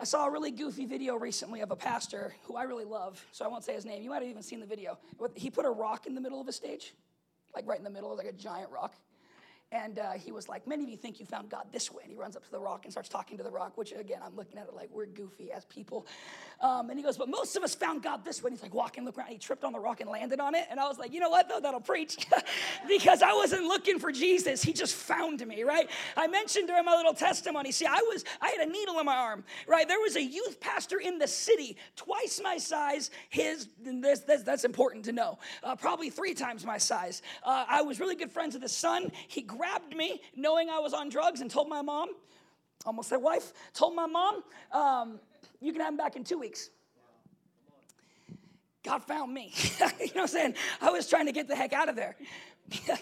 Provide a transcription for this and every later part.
I saw a really goofy video recently of a pastor who I really love, so I won't say his name. You might have even seen the video. He put a rock in the middle of a stage, like right in the middle, like a giant rock. And uh, he was like, Many of you think you found God this way. And he runs up to the rock and starts talking to the rock, which again, I'm looking at it like we're goofy as people. Um, and he goes, But most of us found God this way. And he's like walking, look around. He tripped on the rock and landed on it. And I was like, You know what, though? That'll preach. because I wasn't looking for Jesus. He just found me, right? I mentioned during my little testimony, see, I was, I had a needle in my arm, right? There was a youth pastor in the city, twice my size. His, this, this that's important to know, uh, probably three times my size. Uh, I was really good friends with his son. He grabbed me knowing I was on drugs and told my mom, almost said wife, told my mom, um, you can have him back in two weeks. God found me. you know what I'm saying? I was trying to get the heck out of there.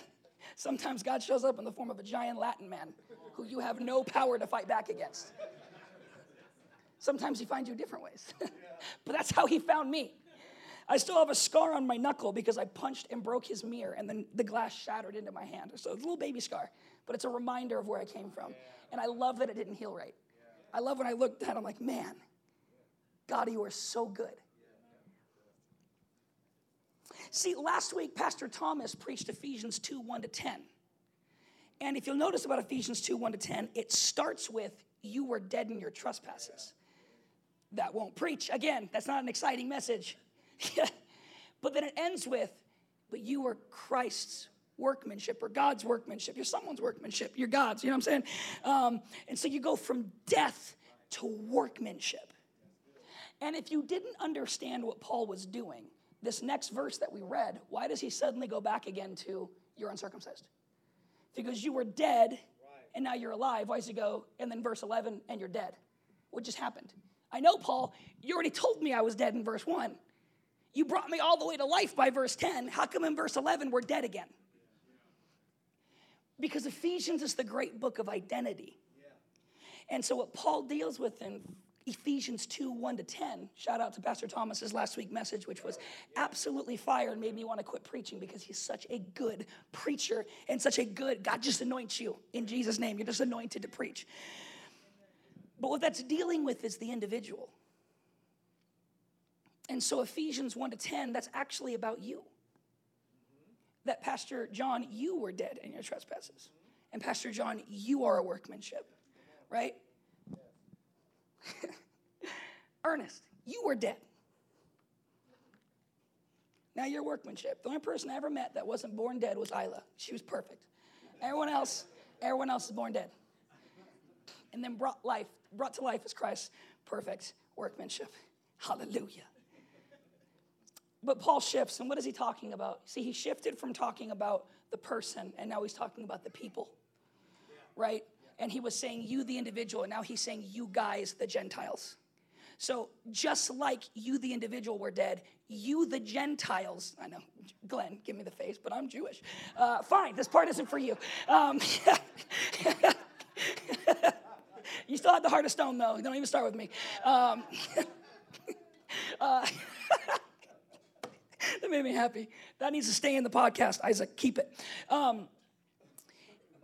Sometimes God shows up in the form of a giant Latin man who you have no power to fight back against. Sometimes he finds you different ways. but that's how he found me. I still have a scar on my knuckle because I punched and broke his mirror and then the glass shattered into my hand. So it's a little baby scar, but it's a reminder of where I came from. And I love that it didn't heal right. I love when I looked at it, I'm like, man, God, you are so good. See, last week, Pastor Thomas preached Ephesians 2 1 to 10. And if you'll notice about Ephesians 2 1 to 10, it starts with, You were dead in your trespasses. That won't preach. Again, that's not an exciting message. but then it ends with, but you are Christ's workmanship or God's workmanship. You're someone's workmanship. You're God's. You know what I'm saying? Um, and so you go from death to workmanship. And if you didn't understand what Paul was doing, this next verse that we read, why does he suddenly go back again to you're uncircumcised? Because you were dead and now you're alive. Why does he go, and then verse 11, and you're dead? What just happened? I know, Paul, you already told me I was dead in verse 1. You brought me all the way to life by verse 10. How come in verse 11 we're dead again? Because Ephesians is the great book of identity. And so, what Paul deals with in Ephesians 2 1 to 10, shout out to Pastor Thomas's last week message, which was absolutely fire and made me want to quit preaching because he's such a good preacher and such a good, God just anoints you in Jesus' name. You're just anointed to preach. But what that's dealing with is the individual. And so Ephesians 1 to 10, that's actually about you. That Pastor John, you were dead in your trespasses. And Pastor John, you are a workmanship, right? Ernest, you were dead. Now you're workmanship. The only person I ever met that wasn't born dead was Isla. She was perfect. Everyone else, everyone else is born dead. And then brought life, brought to life is Christ's perfect workmanship. Hallelujah. But Paul shifts, and what is he talking about? See, he shifted from talking about the person, and now he's talking about the people, right? And he was saying you, the individual, and now he's saying you guys, the Gentiles. So just like you, the individual, were dead, you, the Gentiles, I know, Glenn, give me the face, but I'm Jewish. Uh, fine, this part isn't for you. Um, you still have the heart of stone, though. Don't even start with me. Um, uh, made me happy. That needs to stay in the podcast, Isaac. Keep it. Um,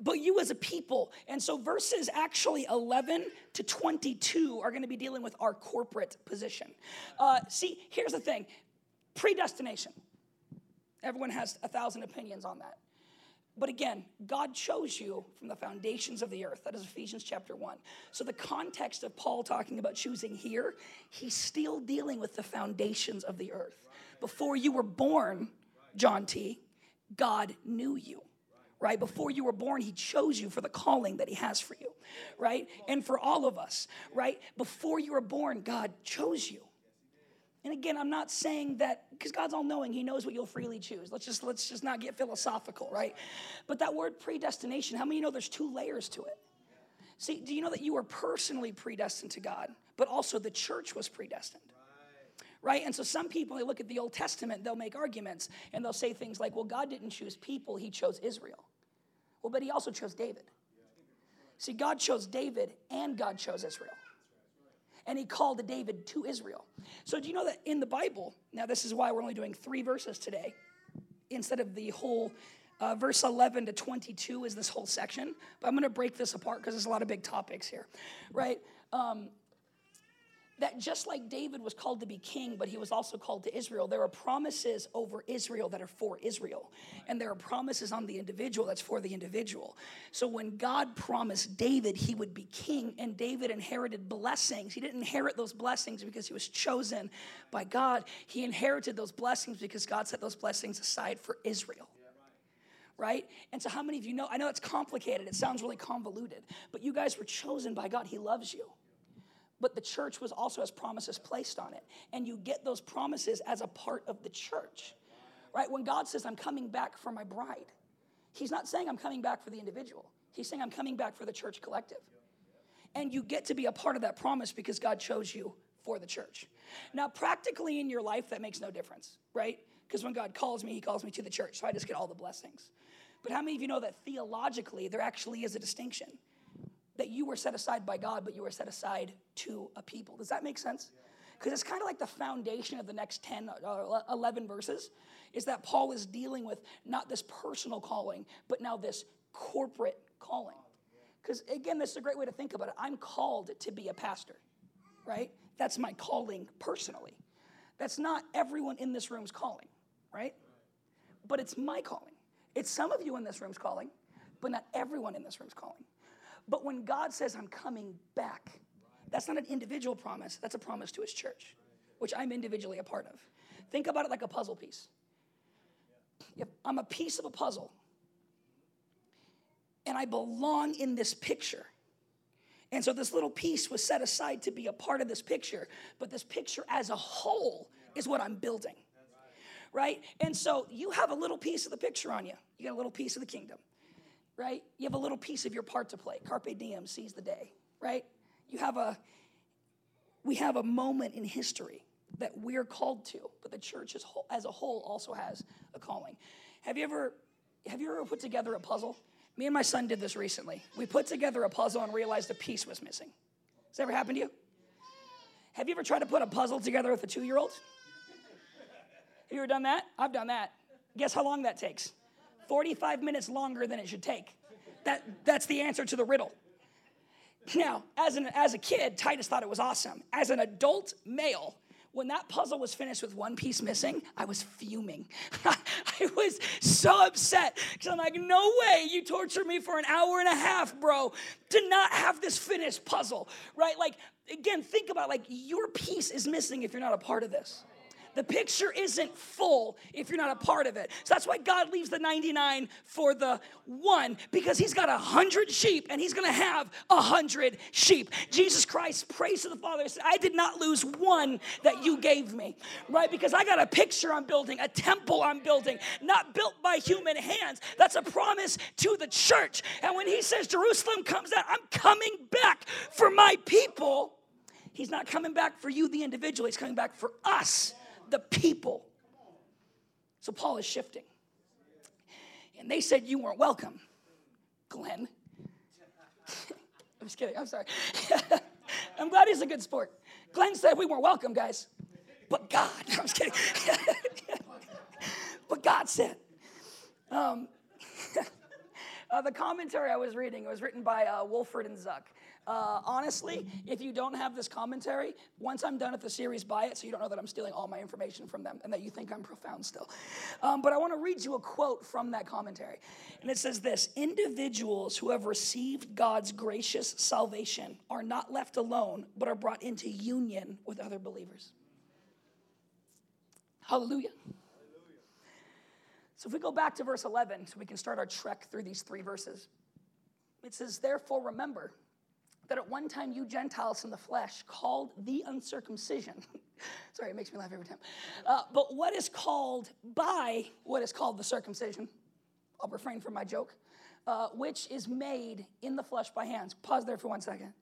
but you as a people. And so verses actually 11 to 22 are going to be dealing with our corporate position. Uh, see, here's the thing predestination. Everyone has a thousand opinions on that. But again, God chose you from the foundations of the earth. That is Ephesians chapter 1. So, the context of Paul talking about choosing here, he's still dealing with the foundations of the earth. Before you were born, John T., God knew you right? Before you were born, He chose you for the calling that He has for you, right? And for all of us, right? Before you were born, God chose you. And again, I'm not saying that because God's all knowing, He knows what you'll freely choose. Let's just let's just not get philosophical, right? But that word predestination, how many know there's two layers to it? See, do you know that you were personally predestined to God, but also the church was predestined? Right? And so some people, they look at the Old Testament, they'll make arguments and they'll say things like, well, God didn't choose people, He chose Israel. Well, but He also chose David. See, God chose David and God chose Israel. And He called David to Israel. So, do you know that in the Bible, now this is why we're only doing three verses today instead of the whole uh, verse 11 to 22 is this whole section, but I'm going to break this apart because there's a lot of big topics here, right? Um, that just like David was called to be king, but he was also called to Israel, there are promises over Israel that are for Israel. And there are promises on the individual that's for the individual. So when God promised David he would be king, and David inherited blessings, he didn't inherit those blessings because he was chosen by God. He inherited those blessings because God set those blessings aside for Israel right? And so, how many of you know? I know it's complicated, it sounds really convoluted, but you guys were chosen by God. He loves you but the church was also has promises placed on it. And you get those promises as a part of the church. Right? When God says, I'm coming back for my bride, He's not saying I'm coming back for the individual. He's saying I'm coming back for the church collective. And you get to be a part of that promise because God chose you for the church. Now, practically in your life, that makes no difference, right? Because when God calls me, He calls me to the church, so I just get all the blessings. But how many of you know that theologically, there actually is a distinction? That you were set aside by God, but you were set aside to a people. Does that make sense? Because it's kind of like the foundation of the next 10 or 11 verses is that Paul is dealing with not this personal calling, but now this corporate calling. Because again, this is a great way to think about it. I'm called to be a pastor, right? That's my calling personally. That's not everyone in this room's calling, right? But it's my calling. It's some of you in this room's calling, but not everyone in this room's calling. But when God says, I'm coming back, that's not an individual promise, that's a promise to his church, which I'm individually a part of. Think about it like a puzzle piece. If I'm a piece of a puzzle and I belong in this picture. And so this little piece was set aside to be a part of this picture, but this picture as a whole is what I'm building. Right? And so you have a little piece of the picture on you. You got a little piece of the kingdom right? You have a little piece of your part to play. Carpe diem, seize the day, right? You have a, we have a moment in history that we're called to, but the church as, whole, as a whole also has a calling. Have you ever, have you ever put together a puzzle? Me and my son did this recently. We put together a puzzle and realized a piece was missing. Has that ever happened to you? Have you ever tried to put a puzzle together with a two year old? Have you ever done that? I've done that. Guess how long that takes? 45 minutes longer than it should take. That, that's the answer to the riddle. Now, as, an, as a kid, Titus thought it was awesome. As an adult male, when that puzzle was finished with one piece missing, I was fuming. I was so upset because I'm like, no way you torture me for an hour and a half, bro, to not have this finished puzzle, right? Like, again, think about like your piece is missing if you're not a part of this. The picture isn't full if you're not a part of it. So that's why God leaves the 99 for the one, because he's got a hundred sheep and he's gonna have a hundred sheep. Jesus Christ prays to the Father, said, I did not lose one that you gave me, right? Because I got a picture I'm building, a temple I'm building, not built by human hands. That's a promise to the church. And when he says Jerusalem comes out, I'm coming back for my people. He's not coming back for you, the individual. He's coming back for us the people. So Paul is shifting. And they said you weren't welcome, Glenn. I'm just kidding. I'm sorry. I'm glad he's a good sport. Glenn said we weren't welcome, guys. But God, I'm just kidding. but God said. Um, uh, the commentary I was reading was written by uh, Walvoord and Zuck. Uh, honestly, if you don't have this commentary, once I'm done with the series, buy it so you don't know that I'm stealing all my information from them and that you think I'm profound still. Um, but I want to read you a quote from that commentary. And it says this Individuals who have received God's gracious salvation are not left alone, but are brought into union with other believers. Hallelujah. So if we go back to verse 11, so we can start our trek through these three verses, it says, Therefore, remember that at one time you Gentiles in the flesh called the uncircumcision. Sorry, it makes me laugh every time. Uh, but what is called by what is called the circumcision, I'll refrain from my joke, uh, which is made in the flesh by hands. Pause there for one second.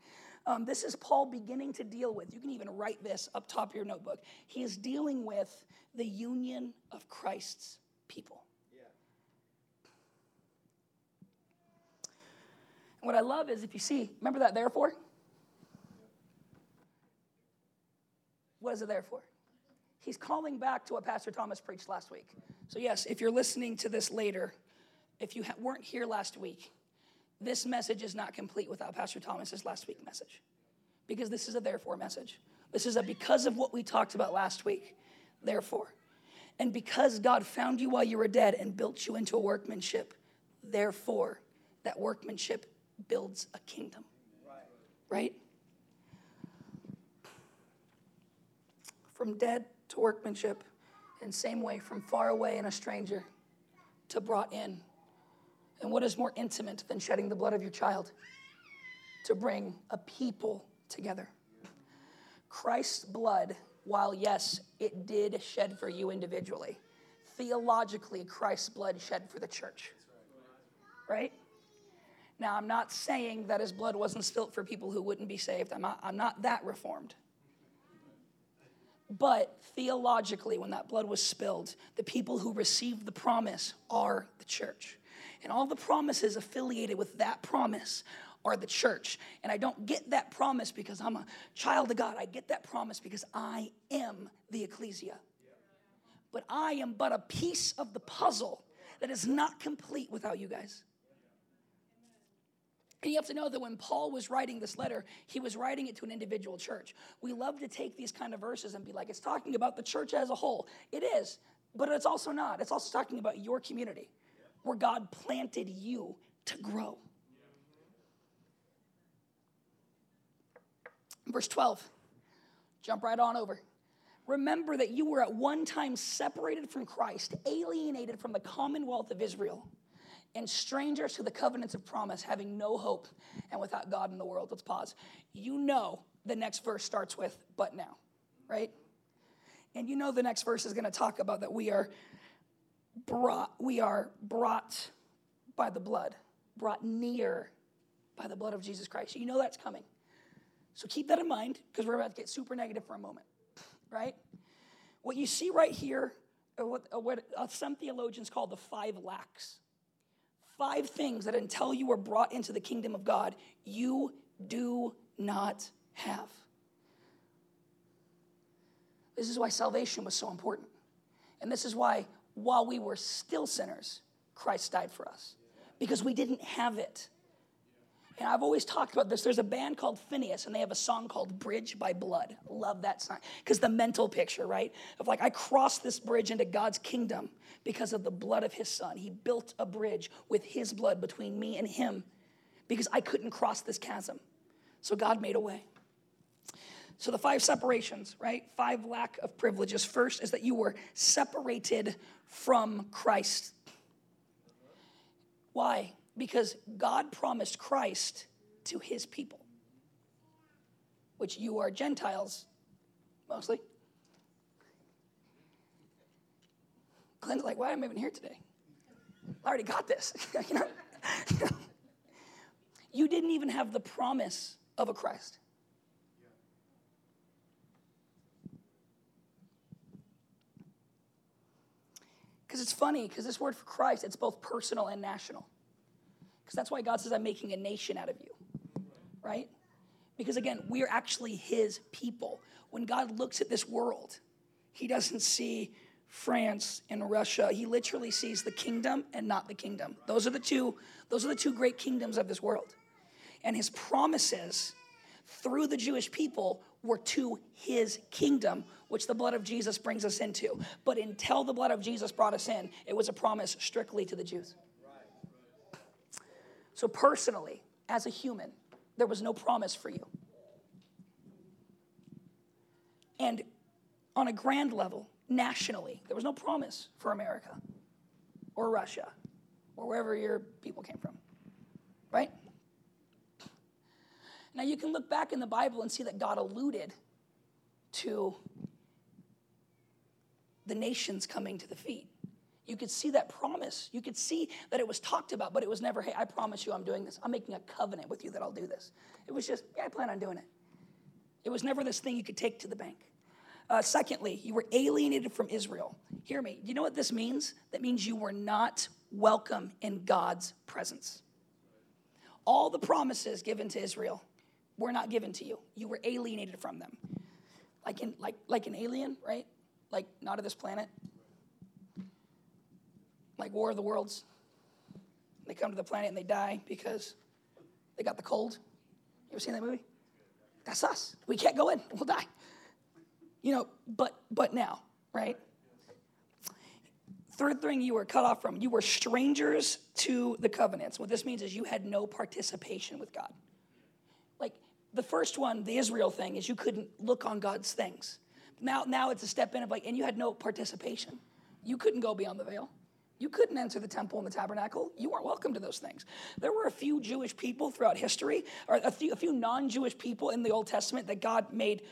Um, this is Paul beginning to deal with. You can even write this up top of your notebook. He is dealing with the union of Christ's people. What I love is if you see, remember that therefore? What is it there for? He's calling back to what Pastor Thomas preached last week. So, yes, if you're listening to this later, if you weren't here last week, this message is not complete without Pastor Thomas's last week message because this is a therefore message. This is a because of what we talked about last week. Therefore. And because God found you while you were dead and built you into a workmanship, therefore, that workmanship builds a kingdom. Right? From dead to workmanship, and same way from far away and a stranger to brought in. And what is more intimate than shedding the blood of your child? To bring a people together. Christ's blood, while yes, it did shed for you individually, theologically, Christ's blood shed for the church. Right? Now, I'm not saying that his blood wasn't spilt for people who wouldn't be saved. I'm not, I'm not that reformed. But theologically, when that blood was spilled, the people who received the promise are the church. And all the promises affiliated with that promise are the church. And I don't get that promise because I'm a child of God. I get that promise because I am the ecclesia. But I am but a piece of the puzzle that is not complete without you guys. And you have to know that when Paul was writing this letter, he was writing it to an individual church. We love to take these kind of verses and be like, it's talking about the church as a whole. It is, but it's also not. It's also talking about your community where God planted you to grow. Verse 12, jump right on over. Remember that you were at one time separated from Christ, alienated from the commonwealth of Israel and strangers to the covenants of promise, having no hope and without God in the world. Let's pause. You know the next verse starts with, but now, right? And you know the next verse is going to talk about that we are brought, we are brought by the blood, brought near by the blood of Jesus Christ. You know that's coming. So keep that in mind because we're about to get super negative for a moment, right? What you see right here, uh, what, uh, what uh, some theologians call the five lacks five things that until you are brought into the kingdom of God, you do not have. This is why salvation was so important. And this is why, while we were still sinners, Christ died for us because we didn't have it. And I've always talked about this. There's a band called Phinehas, and they have a song called Bridge by Blood. Love that song. Because the mental picture, right? Of like, I crossed this bridge into God's kingdom because of the blood of his son. He built a bridge with his blood between me and him because I couldn't cross this chasm. So God made a way. So the five separations, right? Five lack of privileges. First is that you were separated from Christ. Why? Because God promised Christ to his people, which you are Gentiles mostly. Glenn's like, why am I even here today? I already got this. you, know? you didn't even have the promise of a Christ. Because it's funny, because this word for Christ, it's both personal and national. Because that's why God says, I'm making a nation out of you, right? Because again, we're actually his people. When God looks at this world, he doesn't see France and Russia. He literally sees the kingdom and not the kingdom. Those are the two, those are the two great kingdoms of this world. And his promises through the Jewish people were to his kingdom, which the blood of Jesus brings us into. But until the blood of Jesus brought us in, it was a promise strictly to the Jews. So, personally, as a human, there was no promise for you. And on a grand level, nationally. There was no promise for America or Russia or wherever your people came from, right? Now you can look back in the Bible and see that God alluded to the nations coming to the feet. You could see that promise. You could see that it was talked about, but it was never, hey, I promise you I'm doing this. I'm making a covenant with you that I'll do this. It was just, yeah, I plan on doing it. It was never this thing you could take to the bank. Uh, secondly, you were alienated from Israel. Hear me. Do you know what this means? That means you were not welcome in God's presence. All the promises given to Israel were not given to you. You were alienated from them. Like in like like an alien, right? Like not of this planet. Like War of the Worlds. They come to the planet and they die because they got the cold. You ever seen that movie? That's us. We can't go in. We'll die. You know, but but now, right? Third thing you were cut off from, you were strangers to the covenants. What this means is you had no participation with God. Like the first one, the Israel thing, is you couldn't look on God's things. Now, now it's a step in of like, and you had no participation. You couldn't go beyond the veil. You couldn't enter the temple and the tabernacle. You weren't welcome to those things. There were a few Jewish people throughout history, or a few, few non Jewish people in the Old Testament that God made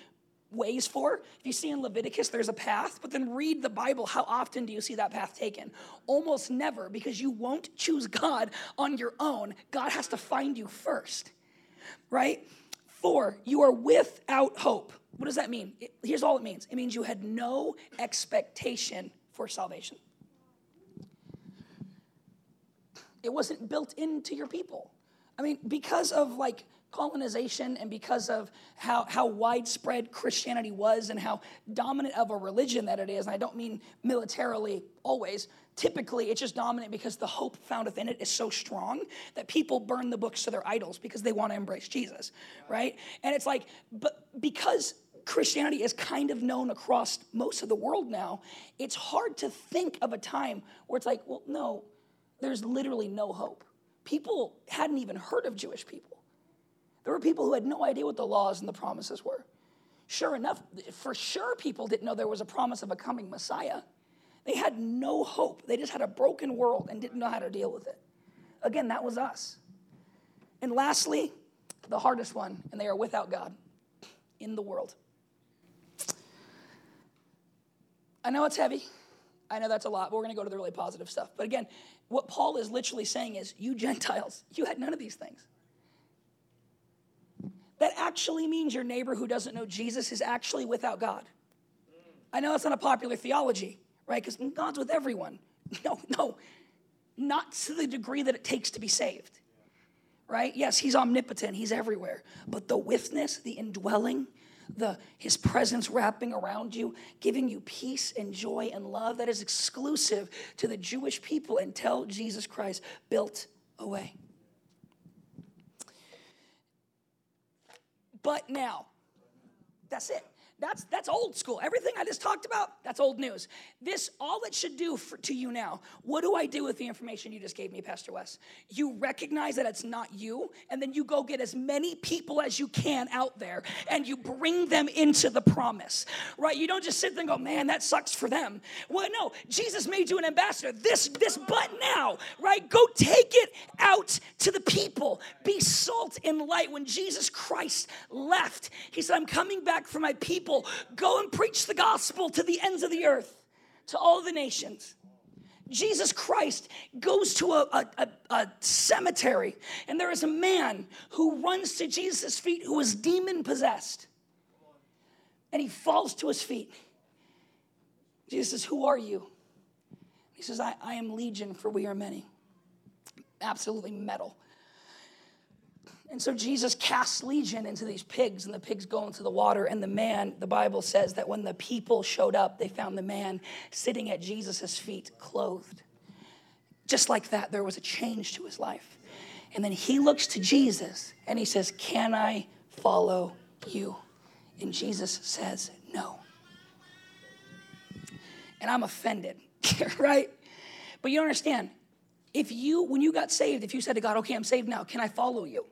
ways for. If you see in Leviticus, there's a path, but then read the Bible. How often do you see that path taken? Almost never, because you won't choose God on your own. God has to find you first, right? Four, you are without hope. What does that mean? It, here's all it means it means you had no expectation for salvation. It wasn't built into your people. I mean, because of like colonization and because of how, how widespread Christianity was and how dominant of a religion that it is, and I don't mean militarily always, typically it's just dominant because the hope found within it is so strong that people burn the books to their idols because they want to embrace Jesus, right? And it's like, but because Christianity is kind of known across most of the world now, it's hard to think of a time where it's like, well, no, there's literally no hope. People hadn't even heard of Jewish people. There were people who had no idea what the laws and the promises were. Sure enough, for sure, people didn't know there was a promise of a coming Messiah. They had no hope. They just had a broken world and didn't know how to deal with it. Again, that was us. And lastly, the hardest one, and they are without God in the world. I know it's heavy. I know that's a lot, but we're going to go to the really positive stuff. But again, what Paul is literally saying is, you Gentiles, you had none of these things that actually means your neighbor who doesn't know Jesus is actually without God. I know that's not a popular theology, right? Because God's with everyone. No, no, not to the degree that it takes to be saved, right? Yes, He's omnipotent, He's everywhere. But the witness, the indwelling, the His presence wrapping around you, giving you peace and joy and love that is exclusive to the Jewish people until Jesus Christ built a way. but now. That's it. That's that's old school. Everything I just talked about, that's old news. This all it should do for, to you now. What do I do with the information you just gave me, Pastor Wes? You recognize that it's not you, and then you go get as many people as you can out there, and you bring them into the promise. Right? You don't just sit there and go, "Man, that sucks for them." Well, no. Jesus made you an ambassador. This this but now, right? Go take it out to the people. Be salt and light. When Jesus Christ left, He said, "I'm coming back for my people." People, go and preach the gospel to the ends of the earth, to all the nations. Jesus Christ goes to a, a, a, cemetery, and there is a man who runs to Jesus' feet who is demon possessed. And he falls to his feet. Jesus says, Who are you? He says, I, I am Legion, for we are many. Absolutely metal. And so Jesus casts legion into these pigs, and the pigs go into the water. And the man, the Bible says that when the people showed up, they found the man sitting at Jesus' feet, clothed. Just like that, there was a change to his life. And then he looks to Jesus and he says, Can I follow you? And Jesus says, No. And I'm offended, right? But you understand, if you, when you got saved, if you said to God, Okay, I'm saved now, can I follow you?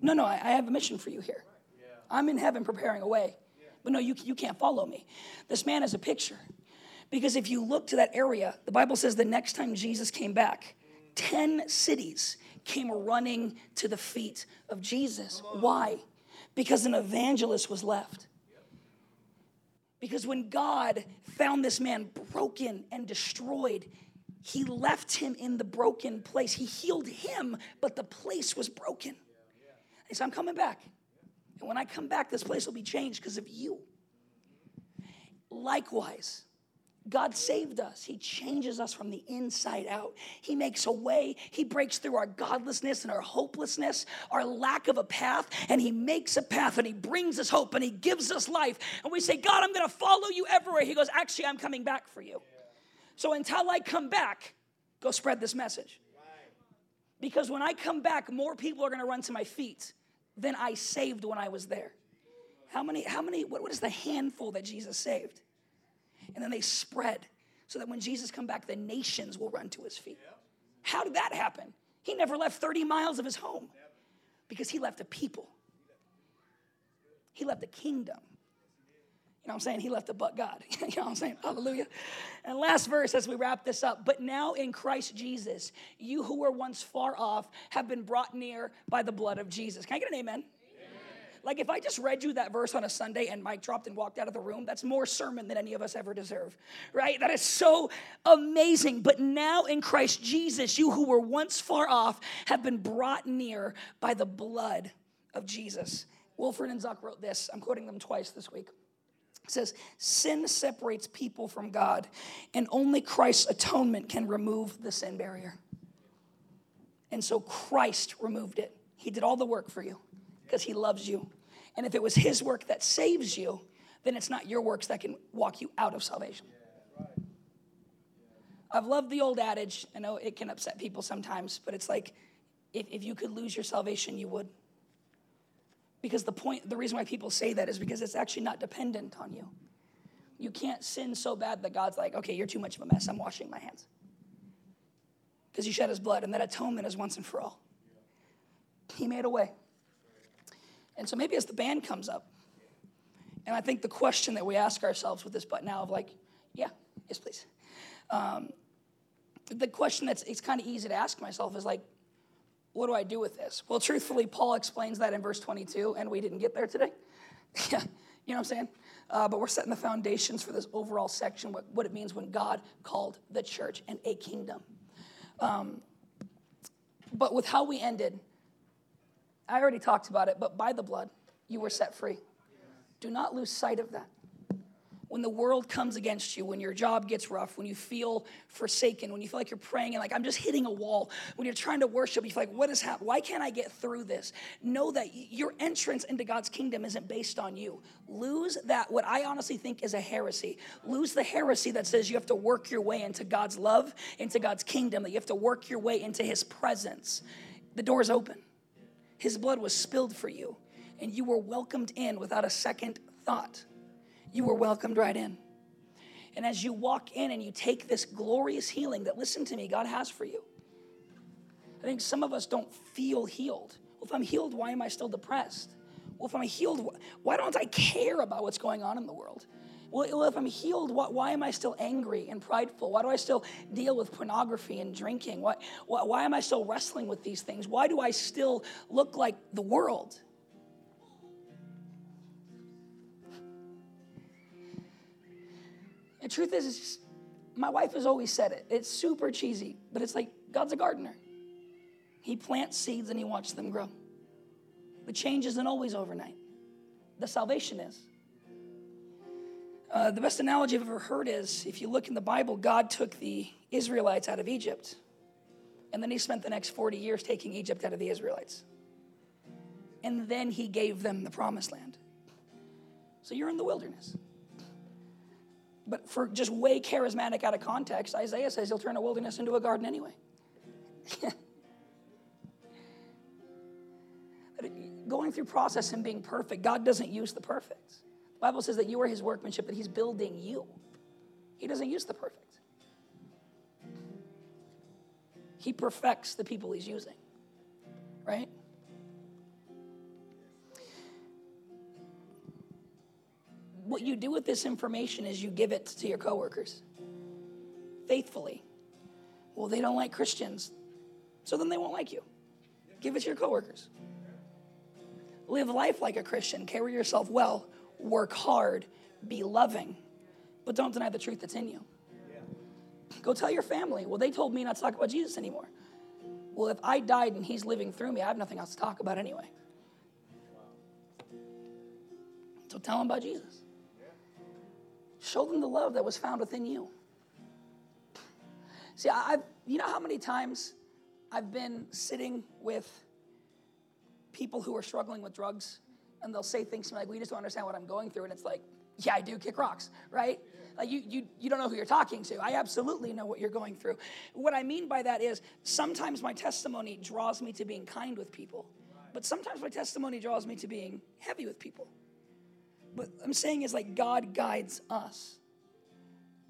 No, no, I, I have a mission for you here. I'm in heaven preparing a way. But no, you, you can't follow me. This man is a picture. Because if you look to that area, the Bible says the next time Jesus came back, 10 cities came running to the feet of Jesus. Why? Because an evangelist was left. Because when God found this man broken and destroyed, he left him in the broken place. He healed him, but the place was broken. He said, I'm coming back. And when I come back, this place will be changed because of you. Likewise, God saved us. He changes us from the inside out. He makes a way. He breaks through our godlessness and our hopelessness, our lack of a path, and He makes a path and He brings us hope and He gives us life. And we say, God, I'm going to follow you everywhere. He goes, Actually, I'm coming back for you. So until I come back, go spread this message. Because when I come back, more people are going to run to my feet than I saved when I was there. How many, how many, what, what is the handful that Jesus saved? And then they spread so that when Jesus come back, the nations will run to his feet. How did that happen? He never left 30 miles of his home because he left a people. He left a kingdom. Know I'm saying? He left a but God. you know what I'm saying? Hallelujah. And last verse as we wrap this up. But now in Christ Jesus, you who were once far off have been brought near by the blood of Jesus. Can I get an amen? Like if I just read you that verse on a Sunday and mic dropped and walked out of the room, that's more sermon than any of us ever deserve, right? That is so amazing. But now in Christ Jesus, you who were once far off have been brought near by the blood of Jesus. Walvoord and Zuck wrote this. I'm quoting them twice this week. It says, Sin separates people from God, and only Christ's atonement can remove the sin barrier. And so Christ removed it. He did all the work for you because he loves you. And if it was his work that saves you, then it's not your works that can walk you out of salvation. I've loved the old adage. I know it can upset people sometimes, but it's like if, if you could lose your salvation, you would. Because the point, the reason why people say that is because it's actually not dependent on you. You can't sin so bad that God's like, okay, you're too much of a mess. I'm washing my hands. Because he shed his blood, and that atonement is once and for all. He made a way. And so maybe as the band comes up, and I think the question that we ask ourselves with this but now of like, yeah, yes, please. Um, the question that's it's kind of easy to ask myself is like, what do I do with this? Well, truthfully, Paul explains that in verse 22, and we didn't get there today. yeah, you know what I'm saying? Uh, but we're setting the foundations for this overall section, what, what it means when God called the church and a kingdom. Um, but with how we ended, I already talked about it, but by the blood, you were set free. Do not lose sight of that when the world comes against you, when your job gets rough, when you feel forsaken, when you feel like you're praying and like, I'm just hitting a wall, when you're trying to worship, you feel like, what is happening? Why can't I get through this? Know that your entrance into God's kingdom isn't based on you. Lose that, what I honestly think is a heresy. Lose the heresy that says you have to work your way into God's love, into God's kingdom, that you have to work your way into His presence. The door's open. His blood was spilled for you, and you were welcomed in without a second thought you were welcomed right in. And as you walk in and you take this glorious healing that, listen to me, God has for you. I think some of us don't feel healed. Well, if I'm healed, why am I still depressed? Well, if I'm healed, why don't I care about what's going on in the world? Well, if I'm healed, why, am I still angry and prideful? Why do I still deal with pornography and drinking? Why, why, why am I still wrestling with these things? Why do I still look like the world? The truth is, my wife has always said it. It's super cheesy, but it's like God's a gardener. He plants seeds and he watches them grow. The change isn't always overnight. The salvation is. Uh, the best analogy I've ever heard is if you look in the Bible, God took the Israelites out of Egypt, and then he spent the next 40 years taking Egypt out of the Israelites. And then he gave them the promised land. So you're in the wilderness. But for just way charismatic out of context, Isaiah says he'll turn a wilderness into a garden anyway. Going through process and being perfect, God doesn't use the perfect. The Bible says that you are his workmanship, that he's building you. He doesn't use the perfect. He perfects the people he's using, right? What you do with this information is you give it to your coworkers faithfully. Well, they don't like Christians, so then they won't like you. Give it to your coworkers. Live life like a Christian, carry yourself well, work hard, be loving, but don't deny the truth that's in you. Go tell your family. Well, they told me not to talk about Jesus anymore. Well, if I died and he's living through me, I have nothing else to talk about anyway. So tell them about Jesus. Show them the love that was found within you. See, I've, you know how many times I've been sitting with people who are struggling with drugs and they'll say things to me like, we just don't understand what I'm going through. And it's like, yeah, I do kick rocks, right? Like you, you, you don't know who you're talking to. I absolutely know what you're going through. What I mean by that is sometimes my testimony draws me to being kind with people, but sometimes my testimony draws me to being heavy with people. But I'm saying is like God guides us.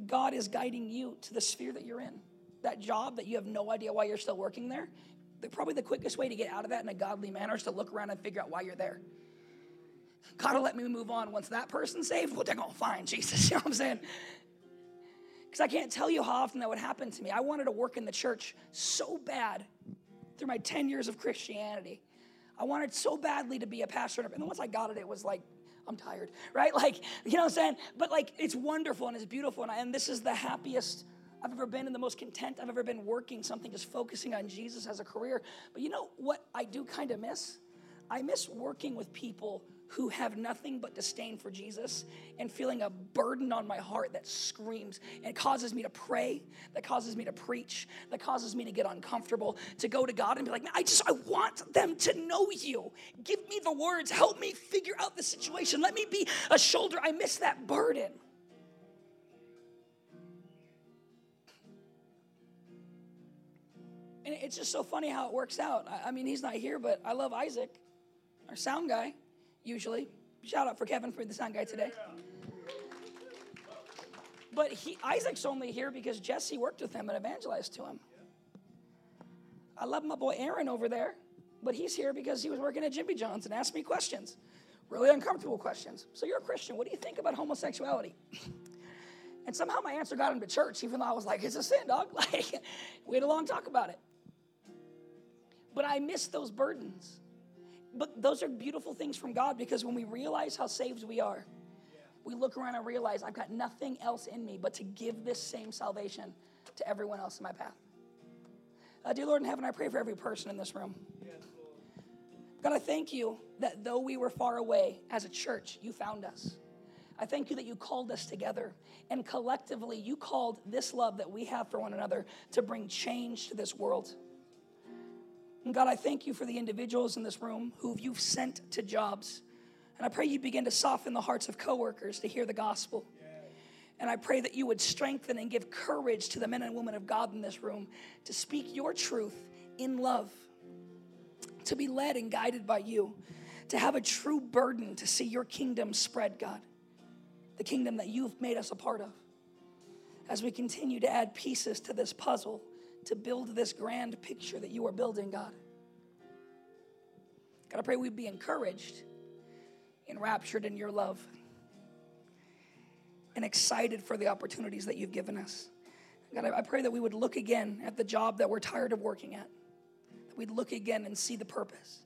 God is guiding you to the sphere that you're in. That job that you have no idea why you're still working there, the, probably the quickest way to get out of that in a godly manner is to look around and figure out why you're there. God will let me move on once that person's saved. Well, they're going to find Jesus. You know what I'm saying? Because I can't tell you how often that would happen to me. I wanted to work in the church so bad through my 10 years of Christianity. I wanted so badly to be a pastor. And then once I got it, it was like, I'm tired, right? Like, you know what I'm saying? But like, it's wonderful and it's beautiful. And, I, and this is the happiest I've ever been and the most content I've ever been working something, just focusing on Jesus as a career. But you know what I do kind of miss? I miss working with people who have nothing but disdain for Jesus and feeling a burden on my heart that screams and causes me to pray, that causes me to preach, that causes me to get uncomfortable, to go to God and be like, I just, I want them to know you. Give me the words, help me figure out the situation. Let me be a shoulder. I miss that burden. And it's just so funny how it works out. I mean, he's not here, but I love Isaac, our sound guy usually. Shout out for Kevin for the sound guy today. But he, Isaac's only here because Jesse worked with him and evangelized to him. I love my boy Aaron over there, but he's here because he was working at Jimmy John's and asked me questions, really uncomfortable questions. So you're a Christian. What do you think about homosexuality? And somehow my answer got him to church, even though I was like, it's a sin, dog. Like, we had a long talk about it. But I miss those burdens but those are beautiful things from God because when we realize how saved we are, we look around and realize I've got nothing else in me but to give this same salvation to everyone else in my path. Uh, dear Lord in heaven, I pray for every person in this room. God, I thank you that though we were far away as a church, you found us. I thank you that you called us together and collectively you called this love that we have for one another to bring change to this world. And God, I thank you for the individuals in this room who you've sent to jobs. And I pray you begin to soften the hearts of coworkers to hear the gospel. And I pray that you would strengthen and give courage to the men and women of God in this room to speak your truth in love, to be led and guided by you, to have a true burden to see your kingdom spread, God, the kingdom that you've made us a part of. As we continue to add pieces to this puzzle to build this grand picture that you are building, God. God, I pray we'd be encouraged, enraptured in your love, and excited for the opportunities that you've given us. God, I pray that we would look again at the job that we're tired of working at, that we'd look again and see the purpose.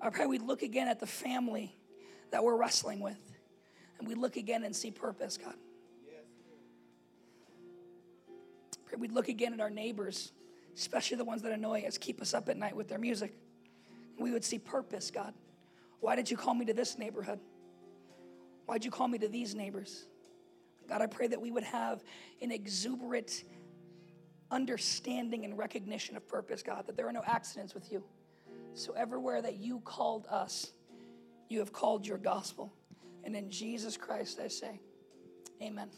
I pray we'd look again at the family that we're wrestling with, and we look again and see purpose, God. We'd look again at our neighbors, especially the ones that annoy us, keep us up at night with their music. We would see purpose, God. Why did you call me to this neighborhood? Why'd you call me to these neighbors? God, I pray that we would have an exuberant understanding and recognition of purpose, God, that there are no accidents with you. So, everywhere that you called us, you have called your gospel. And in Jesus Christ, I say, Amen.